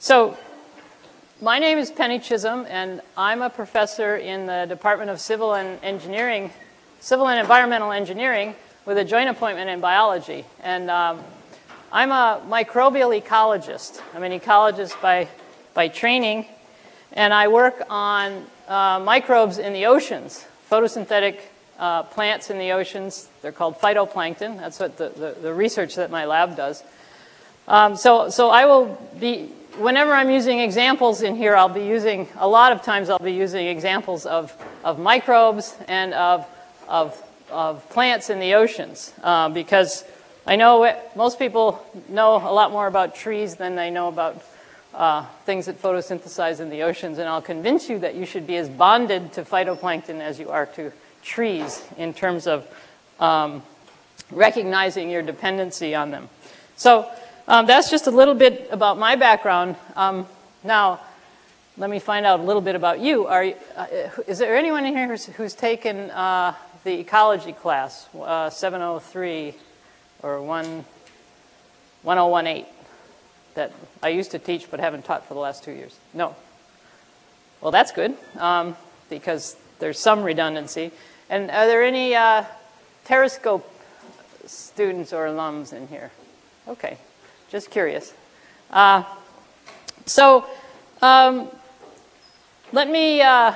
So, my name is Penny Chisholm, and I'm a professor in the Department of Civil and Engineering, Civil and Environmental Engineering, with a joint appointment in biology. And um, I'm a microbial ecologist. I'm an ecologist by, by training, and I work on uh, microbes in the oceans, photosynthetic uh, plants in the oceans. They're called phytoplankton. That's what the, the, the research that my lab does. Um, so, so I will be, whenever I'm using examples in here, I'll be using, a lot of times I'll be using examples of, of microbes and of, of, of plants in the oceans uh, because I know most people know a lot more about trees than they know about uh, things that photosynthesize in the oceans, and I'll convince you that you should be as bonded to phytoplankton as you are to trees in terms of um, recognizing your dependency on them. So um, that's just a little bit about my background. Um, now, let me find out a little bit about you. Are, uh, is there anyone in here who's, who's taken uh, the ecology class, uh, 703 or 1, 1018? that I used to teach but haven't taught for the last two years? No. Well, that's good um, because there's some redundancy. And are there any uh, Terrascope students or alums in here? Okay, just curious. Uh, so um, let me uh,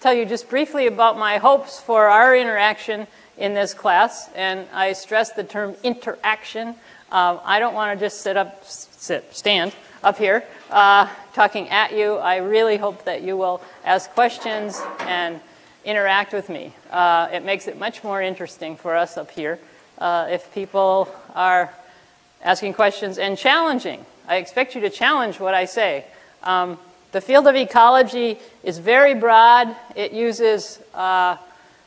tell you just briefly about my hopes for our interaction in this class. And I stress the term interaction. Uh, I don't want to just sit up sit, stand up here uh, talking at you. I really hope that you will ask questions and interact with me. Uh, it makes it much more interesting for us up here uh, if people are asking questions and challenging. I expect you to challenge what I say. Um, the field of ecology is very broad. It uses uh,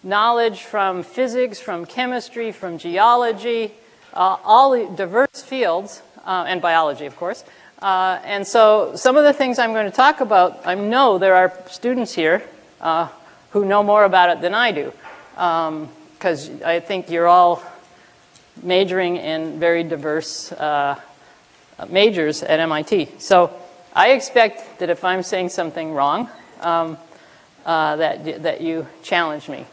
knowledge from physics, from chemistry, from geology, uh, all diverse fields uh, and biology, of course. Uh, and so some of the things I'm going to talk about, I know there are students here uh, who know more about it than I do, because um, I think you're all majoring in very diverse uh, majors at MIT. So I expect that if I'm saying something wrong, um, uh, that, that you challenge me.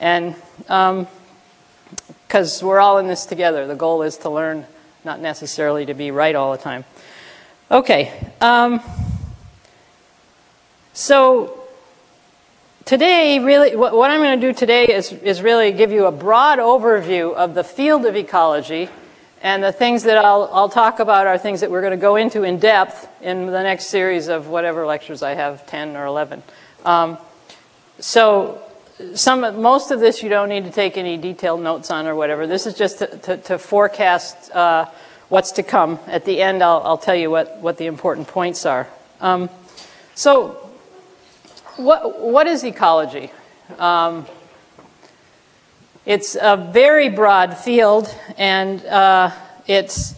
And because um, we're all in this together, the goal is to learn not necessarily to be right all the time. Okay. Um, so today, really, what, what I'm going to do today is, is really give you a broad overview of the field of ecology. And the things that I'll, I'll talk about are things that we're going to go into in depth in the next series of whatever lectures I have, 10 or 11. Um, so some, most of this you don't need to take any detailed notes on or whatever. This is just to, to, to forecast uh, what's to come. At the end, I'll, I'll, tell you what, what the important points are. Um, so, what, what is ecology? Um, it's a very broad field, and uh, it's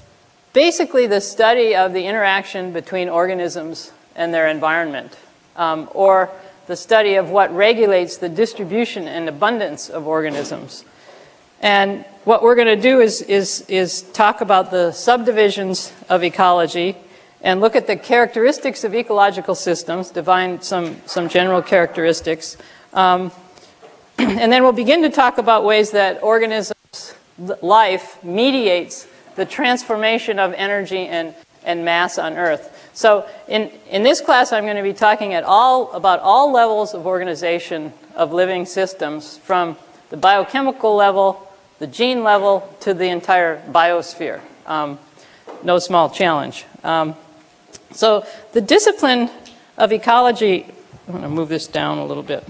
basically the study of the interaction between organisms and their environment, um, or the study of what regulates the distribution and abundance of organisms. And what we're going to do is, is, is talk about the subdivisions of ecology and look at the characteristics of ecological systems, define some, some general characteristics. Um, and then we'll begin to talk about ways that organisms' life mediates the transformation of energy and, and mass on Earth. So in, in this class, I'm going to be talking at all, about all levels of organization of living systems, from the biochemical level, the gene level, to the entire biosphere. Um, no small challenge. Um, so the discipline of ecology, I'm going to move this down a little bit,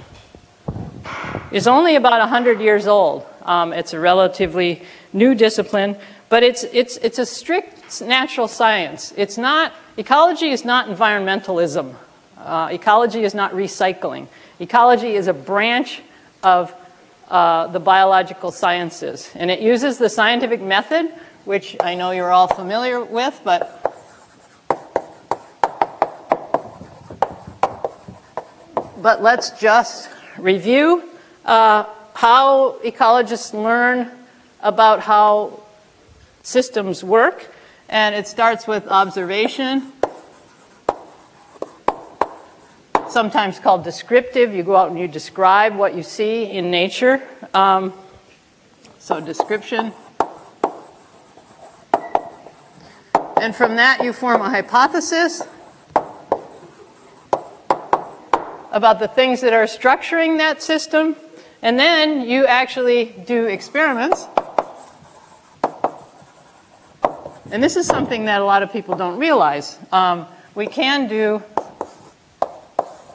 is only about 100 years old. Um, it's a relatively new discipline, but it's, it's, it's a strict natural science. It's not Ecology is not environmentalism. Uh, ecology is not recycling. Ecology is a branch of uh, the biological sciences. And it uses the scientific method, which I know you're all familiar with, but but let's just review uh, how ecologists learn about how systems work. And it starts with observation. sometimes called descriptive. You go out and you describe what you see in nature. Um, so description. And from that, you form a hypothesis about the things that are structuring that system. And then you actually do experiments. And this is something that a lot of people don't realize. Um, we can do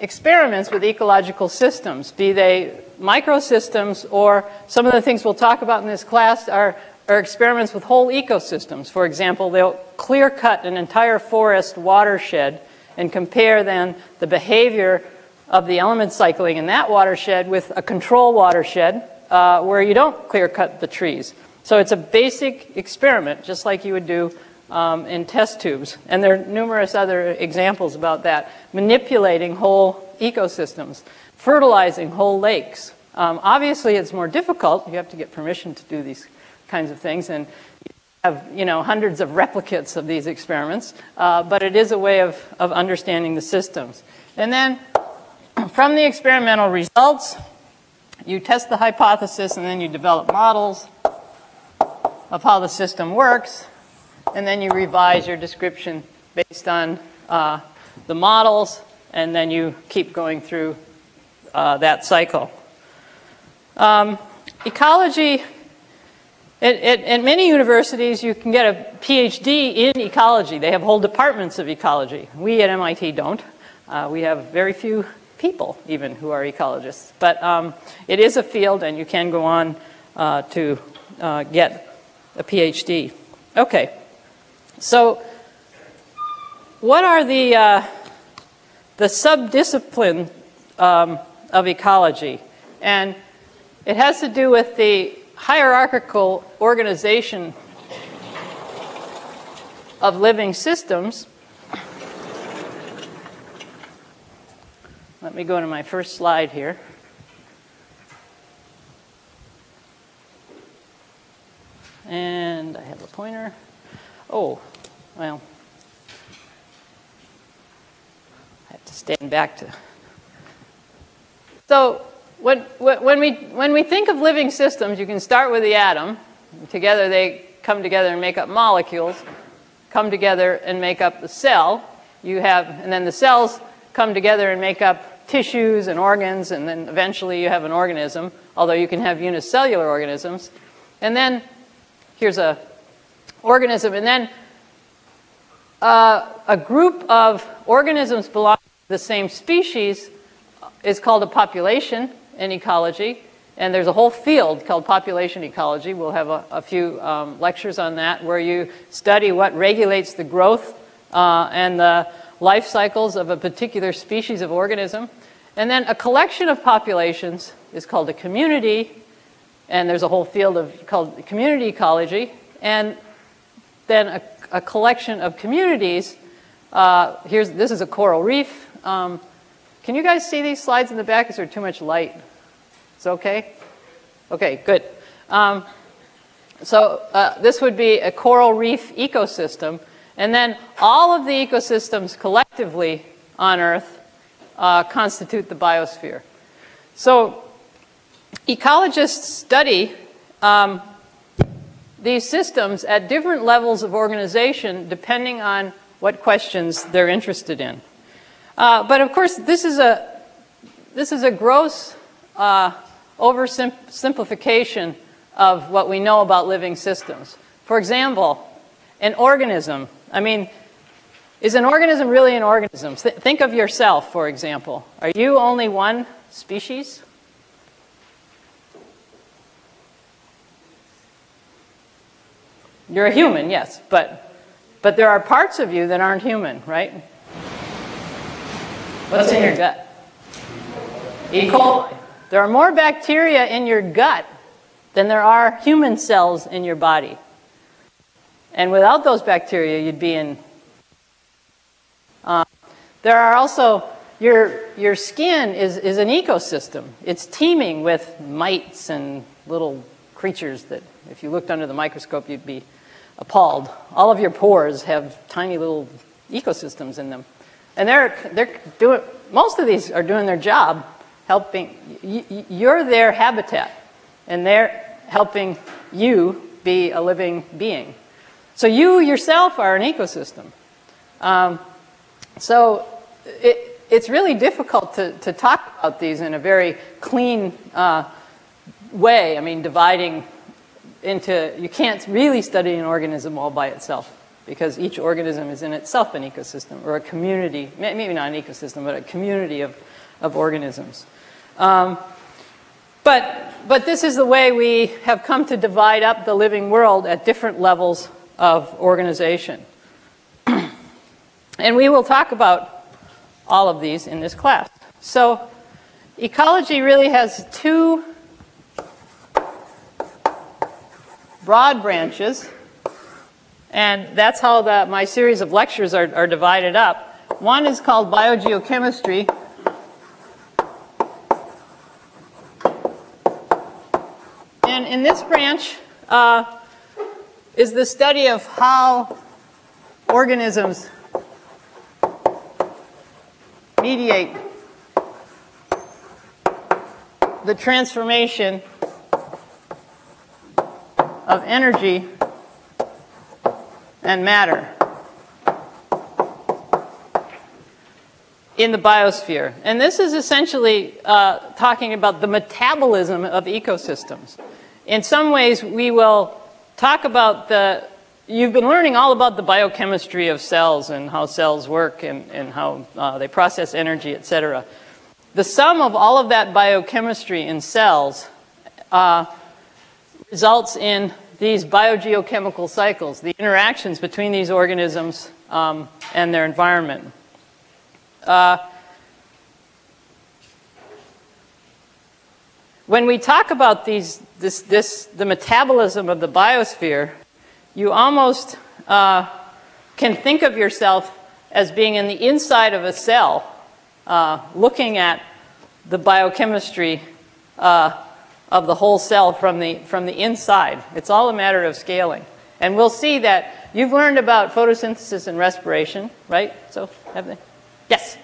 experiments with ecological systems, be they microsystems or some of the things we'll talk about in this class are, are experiments with whole ecosystems. For example, they'll clear cut an entire forest watershed and compare then the behavior of the element cycling in that watershed with a control watershed uh, where you don't clear cut the trees. So it's a basic experiment, just like you would do um, in test tubes. And there are numerous other examples about that. Manipulating whole ecosystems, fertilizing whole lakes. Um, obviously, it's more difficult. You have to get permission to do these kinds of things. And have you know hundreds of replicates of these experiments, uh, but it is a way of, of understanding the systems. And then from the experimental results, you test the hypothesis and then you develop models of how the system works, and then you revise your description based on uh, the models, and then you keep going through uh, that cycle. Um, ecology, at, at, at, many universities, you can get a PhD in ecology. They have whole departments of ecology. We at MIT don't. Uh, we have very few people, even, who are ecologists. But um, it is a field, and you can go on uh, to uh, get a PhD. Okay, so what are the, uh, the subdiscipline um, of ecology? And it has to do with the hierarchical organization of living systems. Let me go to my first slide here. And I have a pointer. Oh, well, I have to stand back to. So when, when, we, when we think of living systems, you can start with the atom. Together they come together and make up molecules, come together and make up the cell. You have, and then the cells come together and make up tissues and organs, and then eventually you have an organism, although you can have unicellular organisms. And then here's a organism, and then uh, a group of organisms belonging to the same species is called a population in ecology. And there's a whole field called population ecology. We'll have a, a few um, lectures on that where you study what regulates the growth uh, and the life cycles of a particular species of organism. And then a collection of populations is called a community, and there's a whole field of called community ecology, and then a, a collection of communities. Uh, here's this is a coral reef. Um, can you guys see these slides in the back? Is there too much light? It's okay. Okay, good. Um, so uh, this would be a coral reef ecosystem, and then all of the ecosystems collectively on Earth uh, constitute the biosphere. So ecologists study um, these systems at different levels of organization depending on what questions they're interested in. Uh, but of course, this is a, this is a gross uh, oversimplification of what we know about living systems. For example, an organism. I mean, is an organism really an organism? Th think of yourself, for example. Are you only one species? You're a human, yes, but, but there are parts of you that aren't human, right? What's in your gut? E. coli. There are more bacteria in your gut than there are human cells in your body. And without those bacteria, you'd be in. Uh, there are also, your, your skin is, is an ecosystem. It's teeming with mites and little creatures that, if you looked under the microscope, you'd be appalled. All of your pores have tiny little ecosystems in them. And they're, they're doing, most of these are doing their job helping, you're their habitat, and they're helping you be a living being. So you yourself are an ecosystem. Um, so it, it's really difficult to, to talk about these in a very clean uh, way. I mean, dividing into, you can't really study an organism all by itself because each organism is in itself an ecosystem or a community, maybe not an ecosystem, but a community of, of organisms. Um, but, but this is the way we have come to divide up the living world at different levels of organization. and we will talk about all of these in this class. So ecology really has two broad branches. And that's how the, my series of lectures are, are divided up. One is called biogeochemistry. And in this branch uh, is the study of how organisms mediate the transformation of energy and matter in the biosphere. And this is essentially uh, talking about the metabolism of ecosystems. In some ways, we will talk about the, you've been learning all about the biochemistry of cells and how cells work and, and how uh, they process energy, et cetera. The sum of all of that biochemistry in cells uh, results in these biogeochemical cycles, the interactions between these organisms um, and their environment. Uh, when we talk about these, this, this, the metabolism of the biosphere, you almost uh, can think of yourself as being in the inside of a cell, uh, looking at the biochemistry uh, of the whole cell from the, from the inside. It's all a matter of scaling. And we'll see that you've learned about photosynthesis and respiration, right? So, have they? Yes.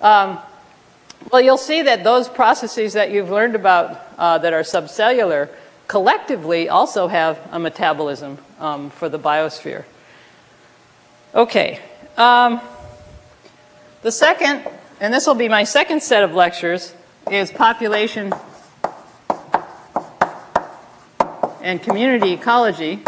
Um, well, you'll see that those processes that you've learned about uh, that are subcellular collectively also have a metabolism um, for the biosphere. Okay. Um, the second, and this will be my second set of lectures, is population and community ecology.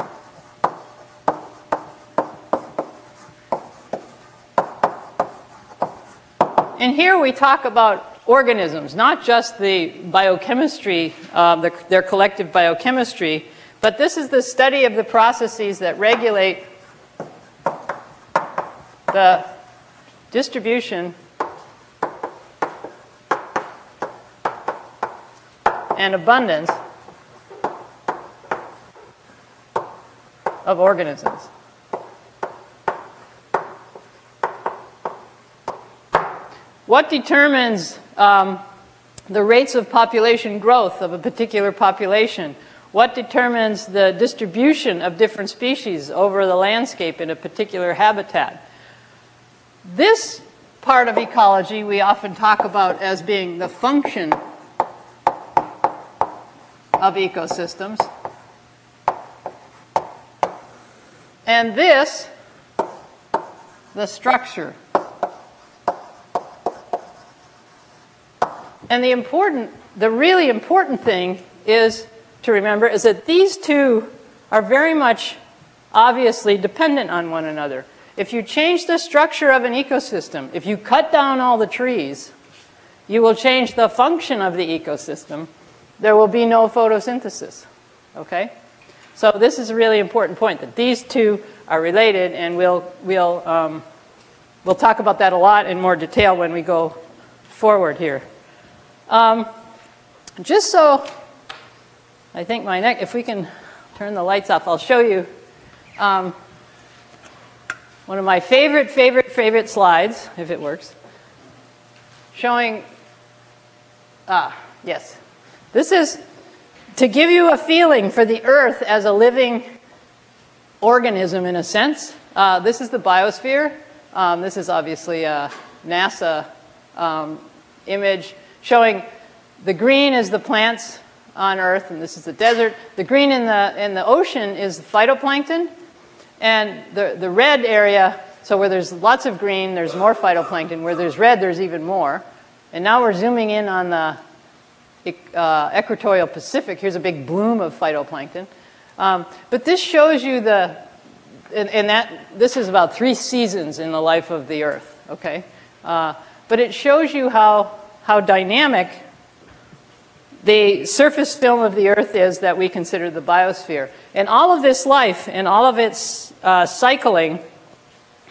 Here we talk about organisms, not just the biochemistry, uh, the, their collective biochemistry, but this is the study of the processes that regulate the distribution and abundance of organisms. What determines um, the rates of population growth of a particular population? What determines the distribution of different species over the landscape in a particular habitat? This part of ecology we often talk about as being the function of ecosystems. And this, the structure. And the important, the really important thing is to remember is that these two are very much obviously dependent on one another. If you change the structure of an ecosystem, if you cut down all the trees, you will change the function of the ecosystem. There will be no photosynthesis. Okay? So this is a really important point that these two are related, and we'll we'll um, we'll talk about that a lot in more detail when we go forward here. Um, just so I think my neck, if we can turn the lights off, I'll show you um, one of my favorite, favorite, favorite slides, if it works, showing. Ah, yes. This is to give you a feeling for the Earth as a living organism in a sense. Uh, this is the biosphere. Um, this is obviously a NASA um, image showing the green is the plants on Earth, and this is the desert. The green in the, in the ocean is the phytoplankton, and the, the red area, so where there's lots of green, there's more phytoplankton. Where there's red, there's even more. And now we're zooming in on the uh, equatorial Pacific. Here's a big bloom of phytoplankton. Um, but this shows you the, and, and, that, this is about three seasons in the life of the Earth, okay? Uh, but it shows you how, how dynamic the surface film of the Earth is that we consider the biosphere. And all of this life and all of its uh, cycling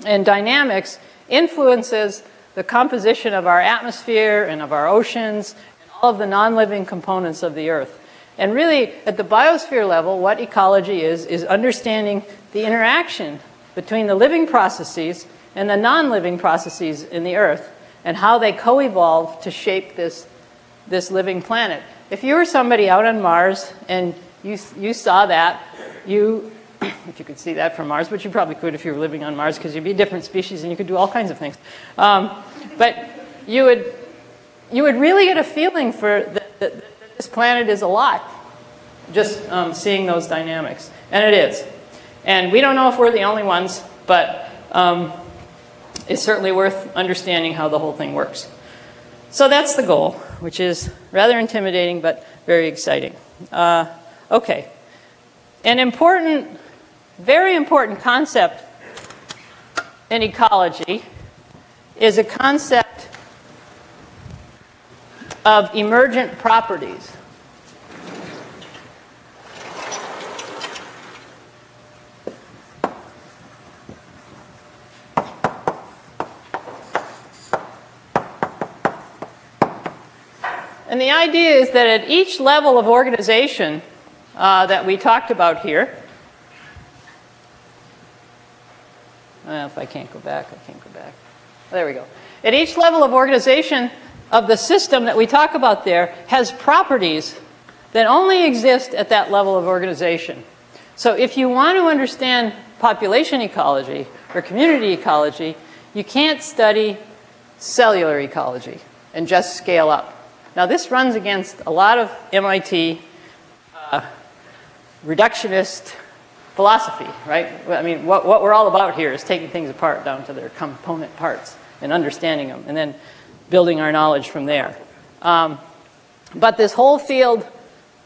and dynamics influences the composition of our atmosphere and of our oceans and all of the non-living components of the Earth. And really, at the biosphere level, what ecology is, is understanding the interaction between the living processes and the non-living processes in the Earth and how they co-evolve to shape this, this living planet. If you were somebody out on Mars and you, you saw that, you, if you could see that from Mars, but you probably could if you were living on Mars because you'd be a different species and you could do all kinds of things. Um, but you would, you would really get a feeling for that, that this planet is a lot, just um, seeing those dynamics. And it is. And we don't know if we're the only ones, but um, it's certainly worth understanding how the whole thing works. So that's the goal, which is rather intimidating but very exciting. Uh, okay. An important, very important concept in ecology is a concept of emergent properties. And the idea is that at each level of organization uh, that we talked about here, well, if I can't go back, I can't go back. There we go. At each level of organization of the system that we talk about there has properties that only exist at that level of organization. So if you want to understand population ecology or community ecology, you can't study cellular ecology and just scale up. Now, this runs against a lot of MIT uh, reductionist philosophy, right? I mean, what, what we're all about here is taking things apart down to their component parts and understanding them, and then building our knowledge from there. Um, but this whole field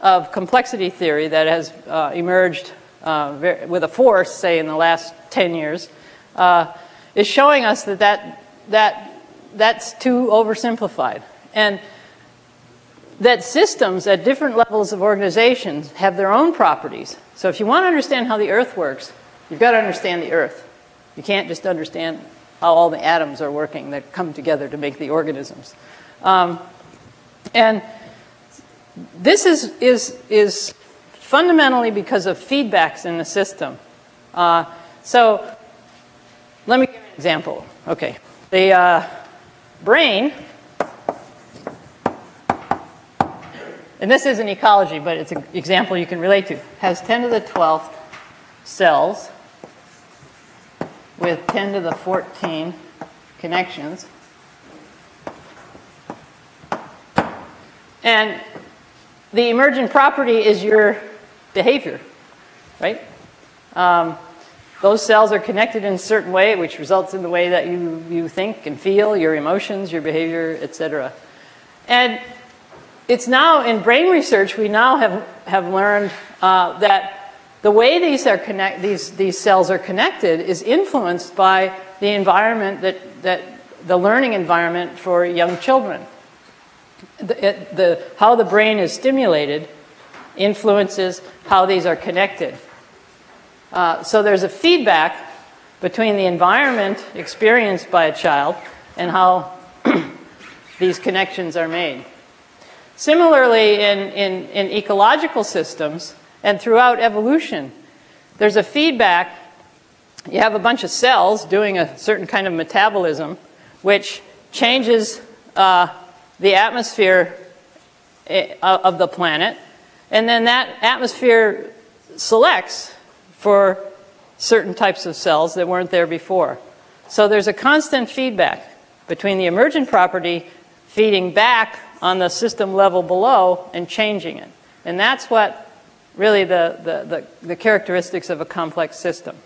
of complexity theory that has uh, emerged uh, with a force, say, in the last 10 years, uh, is showing us that, that, that that's too oversimplified. And that systems at different levels of organizations have their own properties. So if you want to understand how the Earth works, you've got to understand the Earth. You can't just understand how all the atoms are working that come together to make the organisms. Um, and this is, is, is fundamentally because of feedbacks in the system. Uh, so let me give an example. Okay, the uh, brain and this isn't ecology, but it's an example you can relate to, has 10 to the 12th cells with 10 to the 14 connections. And the emergent property is your behavior, right? Um, those cells are connected in a certain way, which results in the way that you, you think and feel, your emotions, your behavior, etc. And it's now in brain research, we now have, have learned uh, that the way these, are connect, these, these cells are connected is influenced by the environment that, that the learning environment for young children. The, it, the, how the brain is stimulated influences how these are connected. Uh, so there's a feedback between the environment experienced by a child and how these connections are made. Similarly, in, in, in ecological systems and throughout evolution, there's a feedback. You have a bunch of cells doing a certain kind of metabolism, which changes uh, the atmosphere eh, of the planet. And then that atmosphere selects for certain types of cells that weren't there before. So there's a constant feedback between the emergent property feeding back on the system level below and changing it. And that's what really the, the, the, the characteristics of a complex system.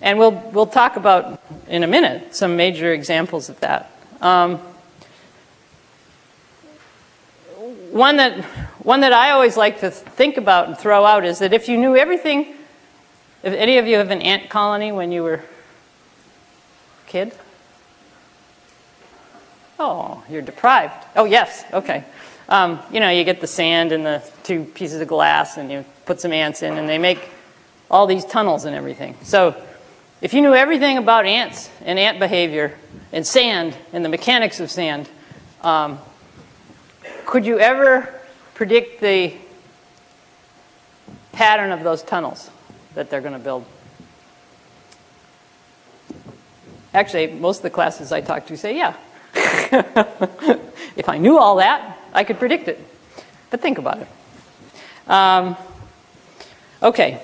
And we'll, we'll talk about in a minute some major examples of that. Um, one that, one that I always like to think about and throw out is that if you knew everything, if any of you have an ant colony when you were a kid? Oh, you're deprived. Oh, yes, okay. Um, you know, you get the sand and the two pieces of glass and you put some ants in and they make all these tunnels and everything. So if you knew everything about ants and ant behavior and sand and the mechanics of sand, um, could you ever predict the pattern of those tunnels that they're going to build? Actually, most of the classes I talk to say, yeah. if I knew all that, I could predict it. But think about it. Um, okay,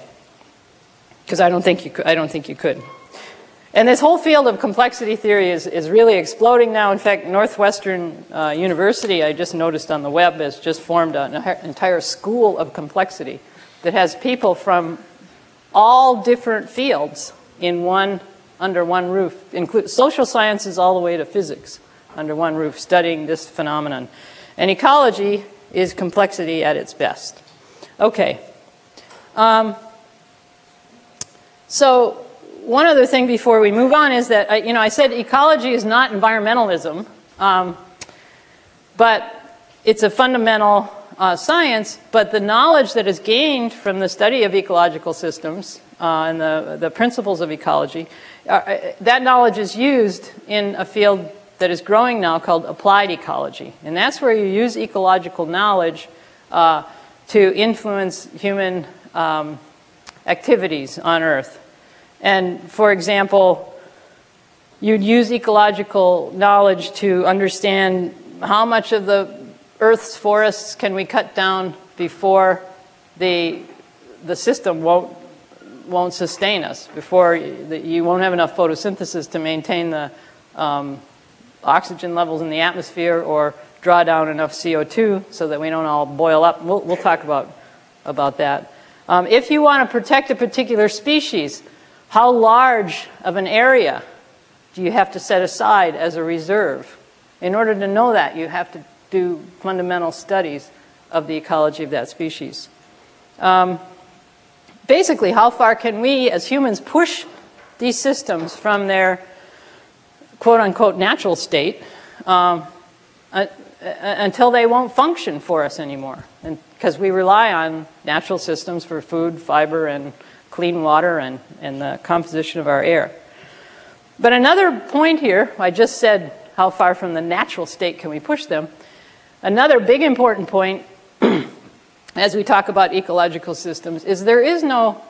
because I don't think you could. I don't think you could. And this whole field of complexity theory is, is really exploding now. In fact, Northwestern uh, University, I just noticed on the web, has just formed an entire school of complexity that has people from all different fields in one under one roof, include social sciences all the way to physics under one roof, studying this phenomenon. And ecology is complexity at its best. Okay. Um, so one other thing before we move on is that, you know, I said ecology is not environmentalism, um, but it's a fundamental uh, science, but the knowledge that is gained from the study of ecological systems uh, and the, the principles of ecology, uh, that knowledge is used in a field that is growing now called applied ecology. And that's where you use ecological knowledge uh, to influence human um, activities on Earth. And for example, you'd use ecological knowledge to understand how much of the Earth's forests can we cut down before the, the system won't, won't sustain us, before you won't have enough photosynthesis to maintain the um, oxygen levels in the atmosphere or draw down enough CO2 so that we don't all boil up. We'll, we'll talk about, about that. Um, if you want to protect a particular species, how large of an area do you have to set aside as a reserve? In order to know that, you have to do fundamental studies of the ecology of that species. Um, basically, how far can we as humans push these systems from their quote unquote natural state um, uh, uh, until they won't function for us anymore? Because we rely on natural systems for food, fiber, and clean water and, and the composition of our air. But another point here, I just said how far from the natural state can we push them. Another big important point as we talk about ecological systems is there is no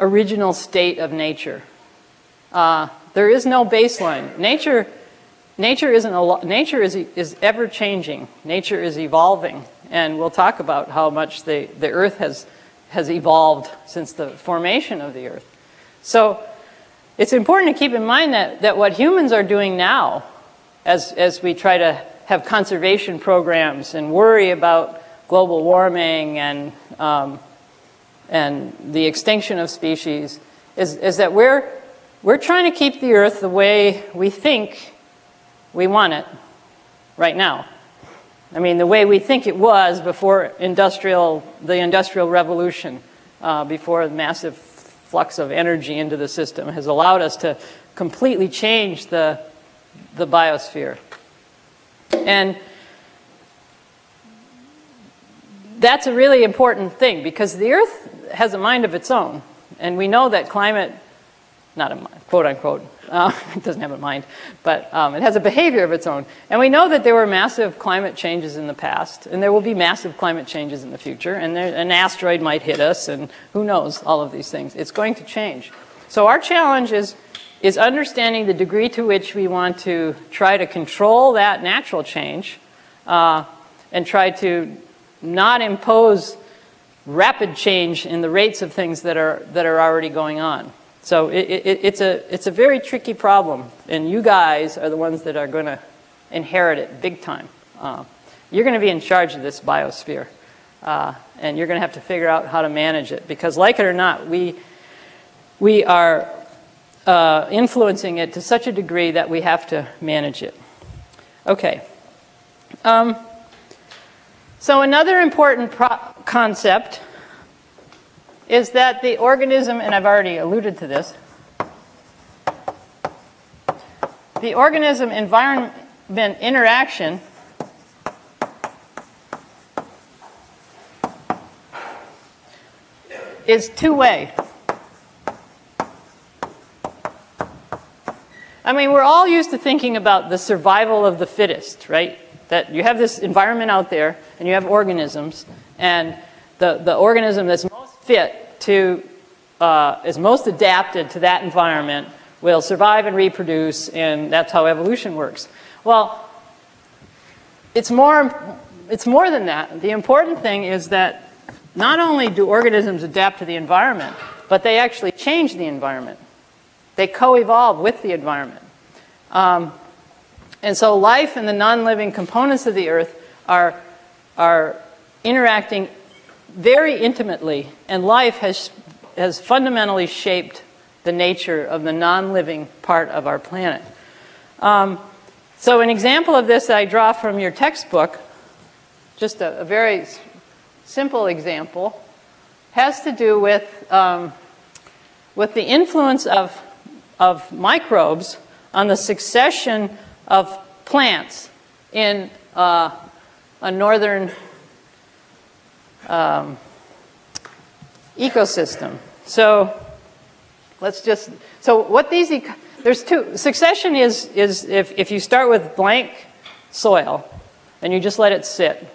original state of nature. Uh, there is no baseline. Nature, nature, isn't a, nature is, is ever changing. Nature is evolving. And we'll talk about how much the, the earth has has evolved since the formation of the earth. So it's important to keep in mind that, that what humans are doing now, as, as we try to have conservation programs and worry about global warming and, um, and the extinction of species, is, is that we're, we're trying to keep the earth the way we think we want it right now. I mean, the way we think it was before industrial, the industrial revolution, uh, before the massive flux of energy into the system has allowed us to completely change the, the biosphere. And that's a really important thing because the Earth has a mind of its own. And we know that climate, not a quote unquote, uh, it doesn't have a mind, but um, it has a behavior of its own. And we know that there were massive climate changes in the past, and there will be massive climate changes in the future, and there, an asteroid might hit us, and who knows, all of these things. It's going to change. So our challenge is, is understanding the degree to which we want to try to control that natural change uh, and try to not impose rapid change in the rates of things that are, that are already going on. So it, it, it's, a, it's a very tricky problem, and you guys are the ones that are going to inherit it big time. Uh, you're going to be in charge of this biosphere, uh, and you're going to have to figure out how to manage it because, like it or not, we, we are uh, influencing it to such a degree that we have to manage it. Okay. Um, so another important concept is that the organism, and I've already alluded to this, the organism environment interaction is two-way. I mean, we're all used to thinking about the survival of the fittest, right? That you have this environment out there and you have organisms, and the, the organism that's fit to, uh, is most adapted to that environment will survive and reproduce, and that's how evolution works. Well, it's more, it's more than that. The important thing is that not only do organisms adapt to the environment, but they actually change the environment. They co-evolve with the environment. Um, and so life and the non-living components of the earth are, are interacting very intimately, and life has, has fundamentally shaped the nature of the non-living part of our planet. Um, so an example of this I draw from your textbook, just a, a very simple example, has to do with, um, with the influence of, of microbes on the succession of plants in uh, a northern um, ecosystem. So let's just, so what these, there's two, succession is, is if, if you start with blank soil and you just let it sit,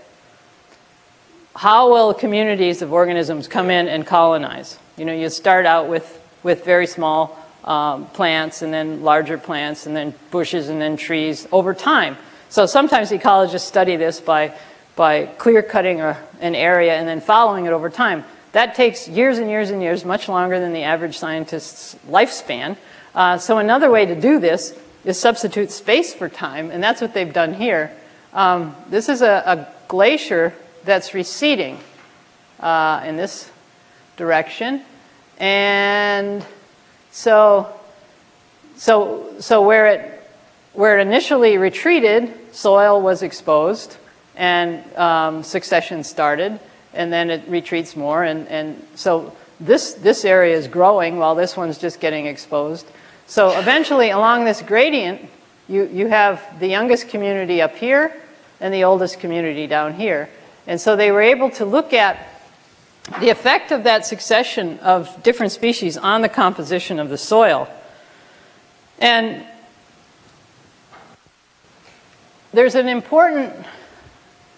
how will communities of organisms come in and colonize? You know, you start out with, with very small um, plants and then larger plants and then bushes and then trees over time. So sometimes ecologists study this by by clear cutting a, an area and then following it over time. That takes years and years and years, much longer than the average scientist's lifespan. Uh, so another way to do this is substitute space for time, and that's what they've done here. Um, this is a, a, glacier that's receding uh, in this direction, and so so so where it where it initially retreated, soil was exposed and um, succession started, and then it retreats more. And, and so this, this area is growing while this one's just getting exposed. So eventually, along this gradient, you, you have the youngest community up here and the oldest community down here. And so they were able to look at the effect of that succession of different species on the composition of the soil. And there's an important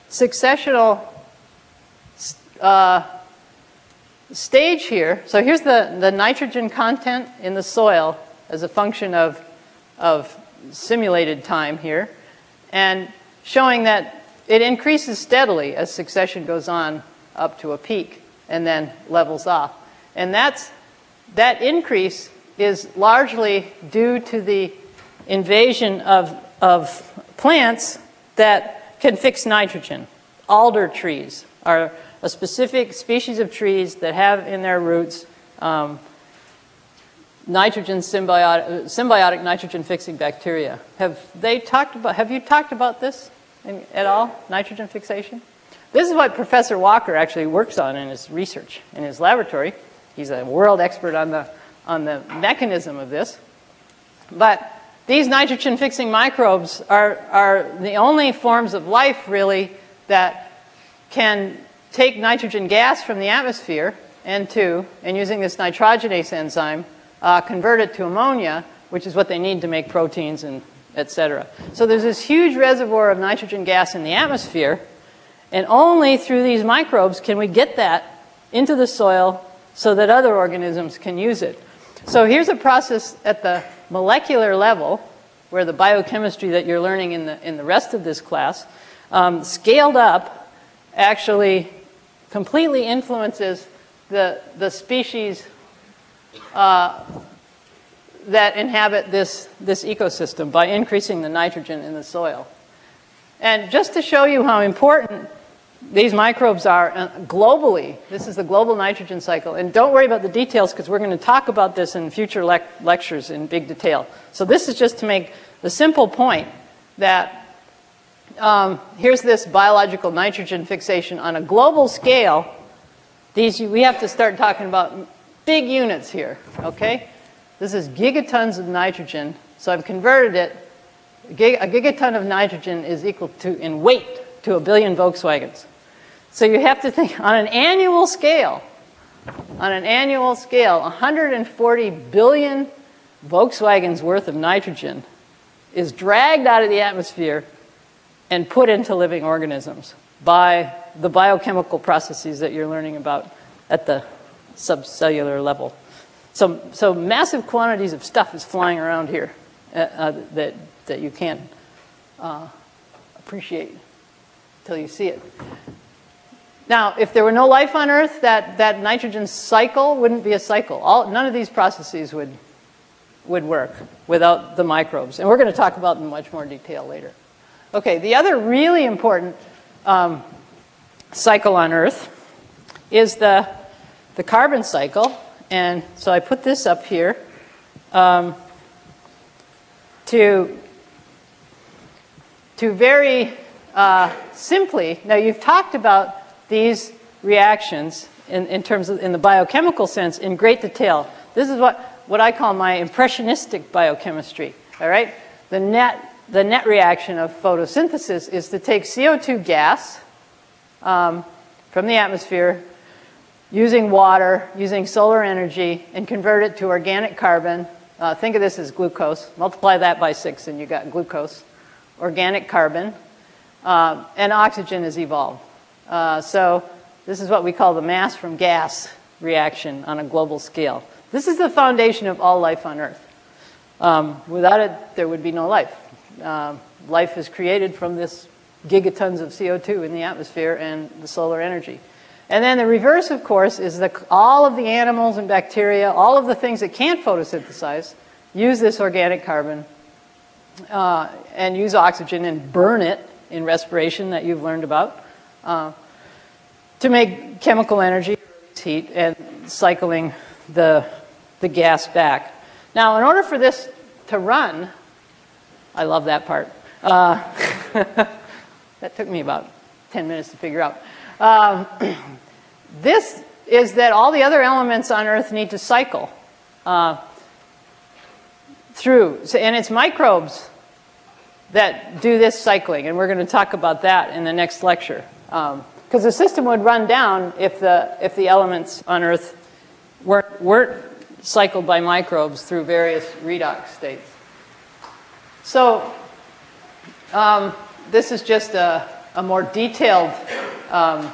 successional uh, stage here. So here's the, the nitrogen content in the soil as a function of, of simulated time here, and showing that it increases steadily as succession goes on up to a peak and then levels off. And that's, that increase is largely due to the invasion of, of plants that can fix nitrogen. Alder trees are a specific species of trees that have in their roots um, nitrogen symbiotic, symbiotic nitrogen fixing bacteria. Have they talked about, have you talked about this in, at all, nitrogen fixation? This is what Professor Walker actually works on in his research, in his laboratory. He's a world expert on the, on the mechanism of this. But these nitrogen fixing microbes are, are the only forms of life really that can take nitrogen gas from the atmosphere, N2, and using this nitrogenase enzyme, uh, convert it to ammonia, which is what they need to make proteins and et cetera. So there's this huge reservoir of nitrogen gas in the atmosphere, and only through these microbes can we get that into the soil so that other organisms can use it. So here's a process at the molecular level, where the biochemistry that you're learning in the, in the rest of this class, um, scaled up, actually completely influences the, the species uh, that inhabit this, this ecosystem by increasing the nitrogen in the soil. And just to show you how important these microbes are uh, globally, this is the global nitrogen cycle. And don't worry about the details because we're going to talk about this in future lec lectures in big detail. So this is just to make the simple point that um, here's this biological nitrogen fixation on a global scale. These, we have to start talking about big units here, okay? This is gigatons of nitrogen. So I've converted it. A gigaton of nitrogen is equal to, in weight, to a billion Volkswagens. So you have to think on an annual scale, on an annual scale, 140 billion Volkswagens worth of nitrogen is dragged out of the atmosphere and put into living organisms by the biochemical processes that you're learning about at the subcellular level. So, so massive quantities of stuff is flying around here uh, uh, that, that you can't uh, appreciate until you see it. Now, if there were no life on Earth, that, that nitrogen cycle wouldn't be a cycle. All, none of these processes would, would work without the microbes. And we're going to talk about them in much more detail later. Okay, the other really important um, cycle on Earth is the, the carbon cycle. And so I put this up here um, to, to very uh, simply, now you've talked about these reactions in, in terms of in the biochemical sense in great detail. This is what, what I call my impressionistic biochemistry. All right? The net, the net reaction of photosynthesis is to take CO2 gas um, from the atmosphere using water, using solar energy, and convert it to organic carbon. Uh, think of this as glucose. Multiply that by six, and you got glucose. Organic carbon. Uh, and oxygen is evolved. Uh, so this is what we call the mass from gas reaction on a global scale. This is the foundation of all life on Earth. Um, without it, there would be no life. Uh, life is created from this gigatons of CO2 in the atmosphere and the solar energy. And then the reverse, of course, is that all of the animals and bacteria, all of the things that can't photosynthesize, use this organic carbon uh, and use oxygen and burn it in respiration that you've learned about uh, to make chemical energy, heat, and cycling the, the gas back. Now, in order for this to run, I love that part. Uh, that took me about 10 minutes to figure out. Um, this is that all the other elements on Earth need to cycle uh, through. So, and it's microbes that do this cycling, and we're going to talk about that in the next lecture. Because um, the system would run down if the, if the elements on Earth weren't, weren't cycled by microbes through various redox states. So um, this is just a, a more detailed, um,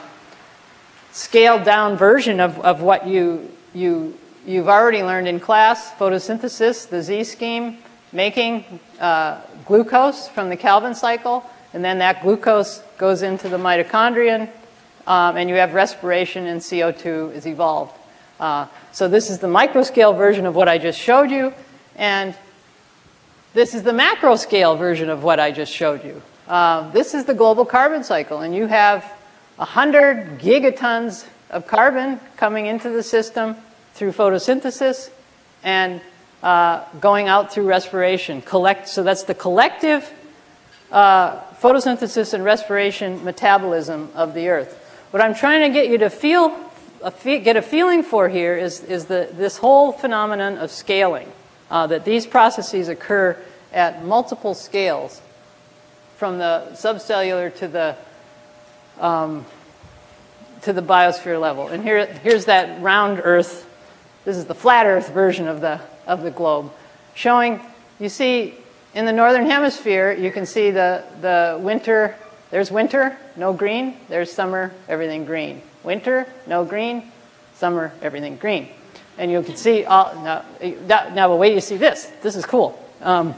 scaled down version of, of what you, you, you've already learned in class, photosynthesis, the Z scheme, making uh, glucose from the Calvin cycle, and then that glucose goes into the mitochondrion, um, and you have respiration and CO2 is evolved. Uh, so this is the microscale version of what I just showed you, and this is the macroscale version of what I just showed you. Uh, this is the global carbon cycle, and you have 100 gigatons of carbon coming into the system through photosynthesis and uh, going out through respiration. Collect, so that's the collective uh, photosynthesis and respiration metabolism of the earth. What I'm trying to get you to feel, a fe get a feeling for here is, is the, this whole phenomenon of scaling, uh, that these processes occur at multiple scales from the subcellular to the um, to the biosphere level. And here, here's that round Earth. This is the flat Earth version of the of the globe, showing. You see in the northern hemisphere, you can see the, the winter, there's winter, no green, there's summer, everything green. Winter, no green, summer, everything green. And you can see, all, now, now but wait you see this. This is cool. Um,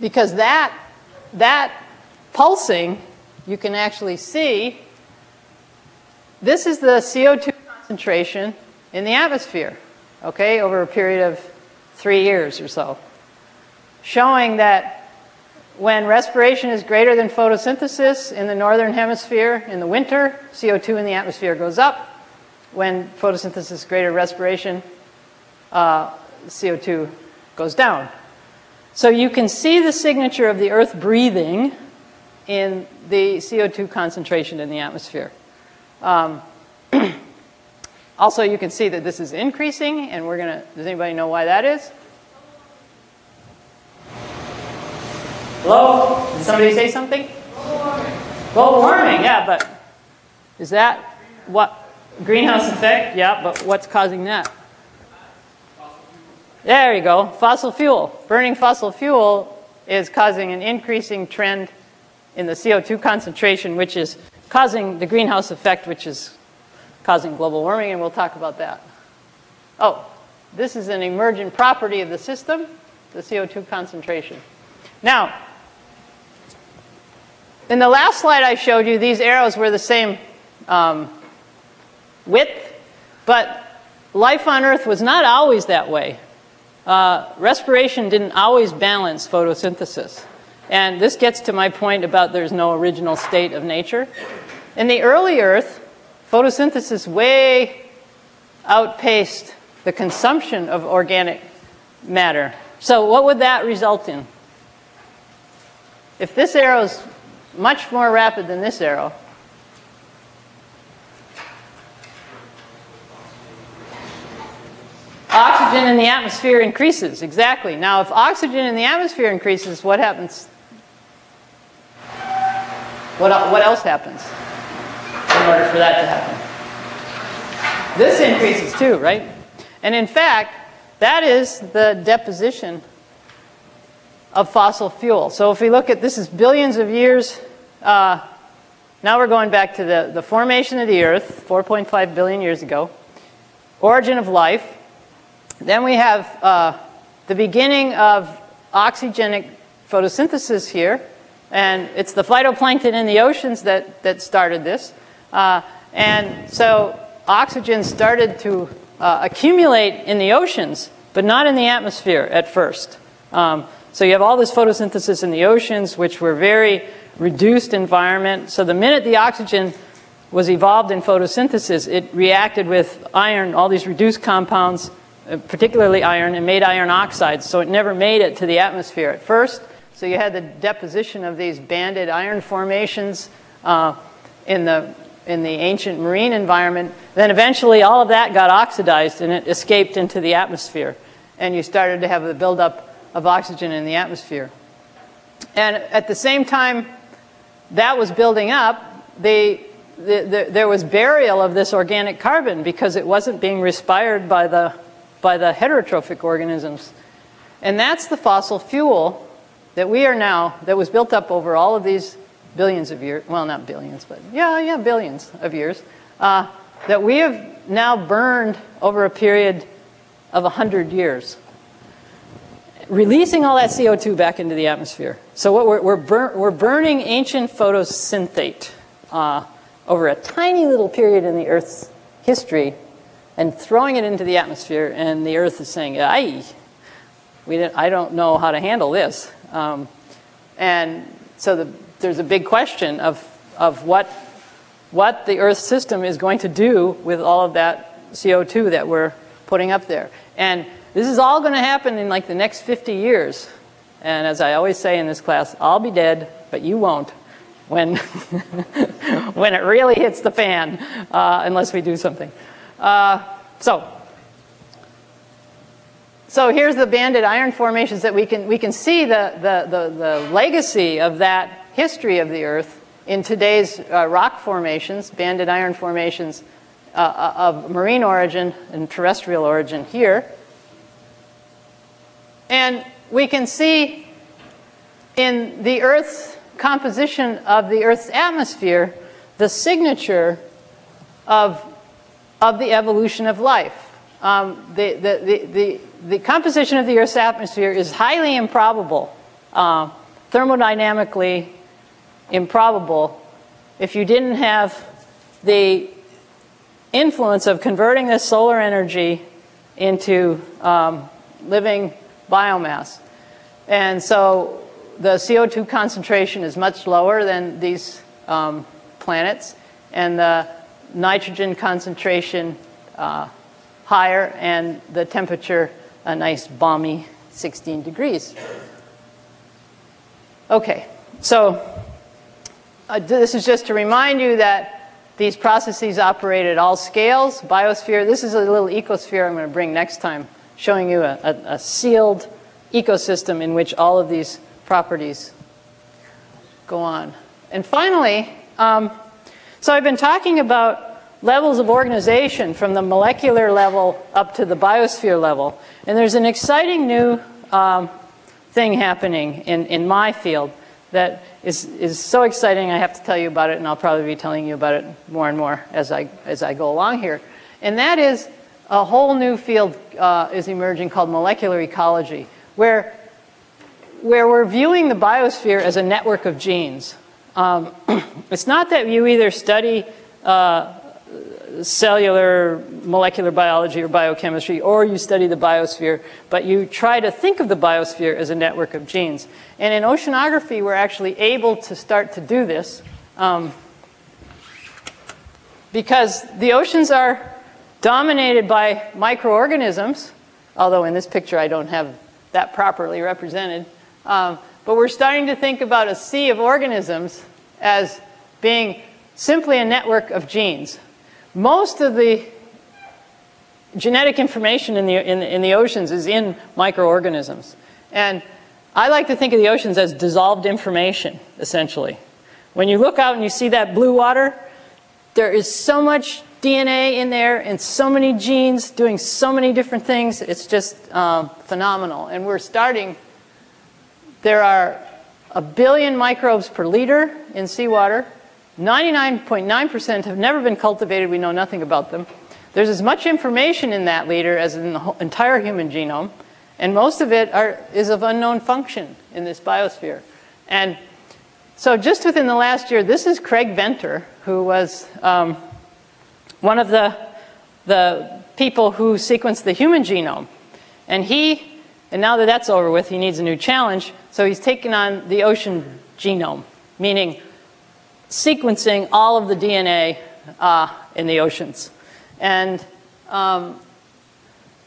because that, that pulsing, you can actually see, this is the CO2 concentration in the atmosphere, okay, over a period of three years or so, showing that when respiration is greater than photosynthesis in the northern hemisphere in the winter, CO2 in the atmosphere goes up. When photosynthesis is greater than respiration, uh, CO2 goes down. So you can see the signature of the Earth breathing in the CO2 concentration in the atmosphere. Um, also, you can see that this is increasing, and we're going to, does anybody know why that is? Hello? Did somebody say something? Global warming. Global warming, yeah, but is that what? Greenhouse effect? Yeah, but what's causing that? There you go, fossil fuel. Burning fossil fuel is causing an increasing trend in the CO2 concentration, which is causing the greenhouse effect, which is causing global warming, and we'll talk about that. Oh, this is an emergent property of the system, the CO2 concentration. Now, in the last slide I showed you, these arrows were the same um, width, but life on Earth was not always that way. Uh, respiration didn't always balance photosynthesis. And this gets to my point about there's no original state of nature. In the early Earth, photosynthesis way outpaced the consumption of organic matter. So what would that result in? If this arrow is much more rapid than this arrow, Oxygen in the atmosphere increases, exactly. Now, if oxygen in the atmosphere increases, what happens? What, what else happens in order for that to happen? This increases too, right? And in fact, that is the deposition of fossil fuel. So if we look at this is billions of years. Uh, now we're going back to the, the formation of the Earth, 4.5 billion years ago, origin of life, then we have uh, the beginning of oxygenic photosynthesis here, and it's the phytoplankton in the oceans that, that started this. Uh, and so oxygen started to uh, accumulate in the oceans, but not in the atmosphere at first. Um, so you have all this photosynthesis in the oceans, which were very reduced environment. So the minute the oxygen was evolved in photosynthesis, it reacted with iron, all these reduced compounds, uh, particularly iron, and made iron oxides, so it never made it to the atmosphere at first. So you had the deposition of these banded iron formations uh, in, the, in the ancient marine environment. Then eventually all of that got oxidized and it escaped into the atmosphere. And you started to have the buildup of oxygen in the atmosphere. And at the same time that was building up, the, the, the, there was burial of this organic carbon because it wasn't being respired by the by the heterotrophic organisms. And that's the fossil fuel that we are now, that was built up over all of these billions of years, well, not billions, but yeah, yeah, billions of years, uh, that we have now burned over a period of 100 years, releasing all that CO2 back into the atmosphere. So what we're, we're, bur we're burning ancient photosynthate uh, over a tiny little period in the Earth's history and throwing it into the atmosphere, and the Earth is saying, "Ay, we I don't know how to handle this." Um, and so the, there's a big question of of what what the Earth system is going to do with all of that CO2 that we're putting up there. And this is all going to happen in like the next 50 years. And as I always say in this class, I'll be dead, but you won't when when it really hits the fan, uh, unless we do something. Uh, so, so here's the banded iron formations that we can, we can see the, the, the, the legacy of that history of the Earth in today's uh, rock formations, banded iron formations uh, uh of marine origin and terrestrial origin here. And we can see in the Earth's composition of the Earth's atmosphere the signature of of the evolution of life. Um, the, the, the, the, composition of the Earth's atmosphere is highly improbable, uh, thermodynamically improbable, if you didn't have the influence of converting this solar energy into, um, living biomass. And so the CO2 concentration is much lower than these um, planets, and the nitrogen concentration uh, higher, and the temperature a nice balmy 16 degrees. Okay, so uh, this is just to remind you that these processes operate at all scales. Biosphere, this is a little ecosphere I'm going to bring next time, showing you a, a, a sealed ecosystem in which all of these properties go on. And finally, um, so I've been talking about levels of organization from the molecular level up to the biosphere level. And there's an exciting new um, thing happening in, in my field that is, is so exciting I have to tell you about it, and I'll probably be telling you about it more and more as I, as I go along here. And that is a whole new field uh, is emerging called molecular ecology, where, where we're viewing the biosphere as a network of genes. Um, it's not that you either study uh, cellular molecular biology or biochemistry, or you study the biosphere, but you try to think of the biosphere as a network of genes. And in oceanography, we're actually able to start to do this um, because the oceans are dominated by microorganisms, although in this picture I don't have that properly represented. Um, but we're starting to think about a sea of organisms as being simply a network of genes. Most of the genetic information in the, in, in the oceans is in microorganisms. And I like to think of the oceans as dissolved information, essentially. When you look out and you see that blue water, there is so much DNA in there and so many genes doing so many different things. It's just um, phenomenal. And we're starting, there are a billion microbes per liter in seawater. 99.9% have never been cultivated. We know nothing about them. There's as much information in that liter as in the entire human genome, and most of it are, is of unknown function in this biosphere. And so just within the last year, this is Craig Venter, who was um, one of the, the people who sequenced the human genome. And he, and now that that's over with, he needs a new challenge. So he's taken on the ocean genome, meaning sequencing all of the DNA uh, in the oceans. And um,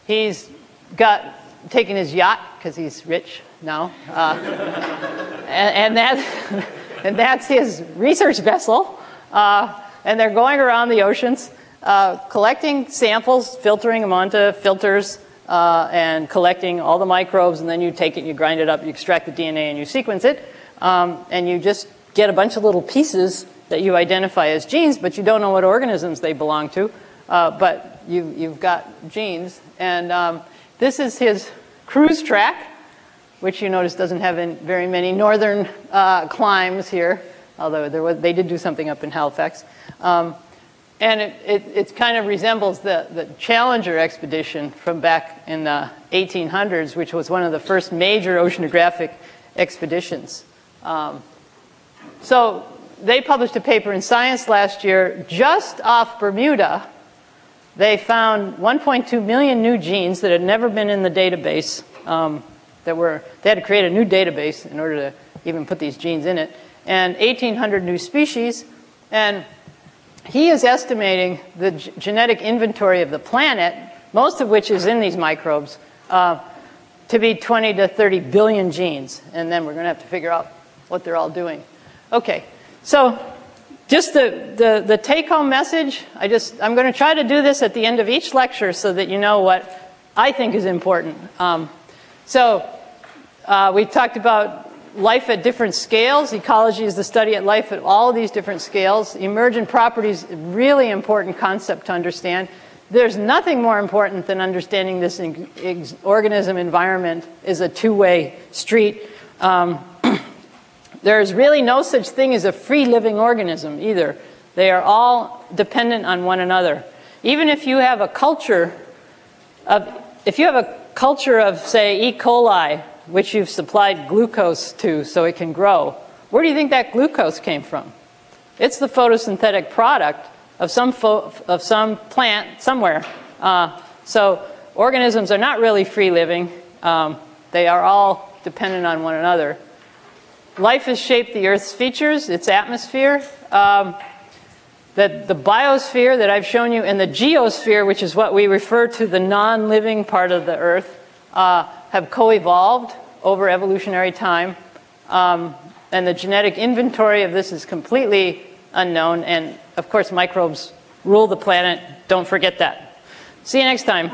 he's got taken his yacht because he's rich now, uh, and, and, that, and that's his research vessel. Uh, and they're going around the oceans, uh, collecting samples, filtering them onto filters, uh, and collecting all the microbes. And then you take it, you grind it up, you extract the DNA, and you sequence it. Um, and you just get a bunch of little pieces that you identify as genes, but you don't know what organisms they belong to. Uh, but you, you've got genes. And um, this is his cruise track, which you notice doesn't have very many northern uh, climes here, although was, they did do something up in Halifax. Um, and it, it, it, kind of resembles the, the Challenger expedition from back in the 1800s, which was one of the first major oceanographic expeditions. Um, so they published a paper in Science last year just off Bermuda. They found 1.2 million new genes that had never been in the database. Um, that were they had to create a new database in order to even put these genes in it, and 1,800 new species. And he is estimating the genetic inventory of the planet, most of which is in these microbes, uh, to be 20 to 30 billion genes. And then we're going to have to figure out what they're all doing. Okay, so just the, the, the take home message, I just, I'm going to try to do this at the end of each lecture so that you know what I think is important. Um, so uh, we talked about life at different scales. Ecology is the study at life at all these different scales. Emergent properties, really important concept to understand. There's nothing more important than understanding this organism environment is a two-way street. Um, there's really no such thing as a free living organism either. They are all dependent on one another. Even if you have a culture of, if you have a culture of, say, E. coli, which you've supplied glucose to so it can grow, where do you think that glucose came from? It's the photosynthetic product of some, of some plant somewhere. Uh, so organisms are not really free living. Um, they are all dependent on one another. Life has shaped the Earth's features, its atmosphere. Um, that the biosphere that I've shown you and the geosphere, which is what we refer to the non living part of the Earth, uh, have co evolved over evolutionary time. Um, and the genetic inventory of this is completely unknown. And of course, microbes rule the planet. Don't forget that. See you next time.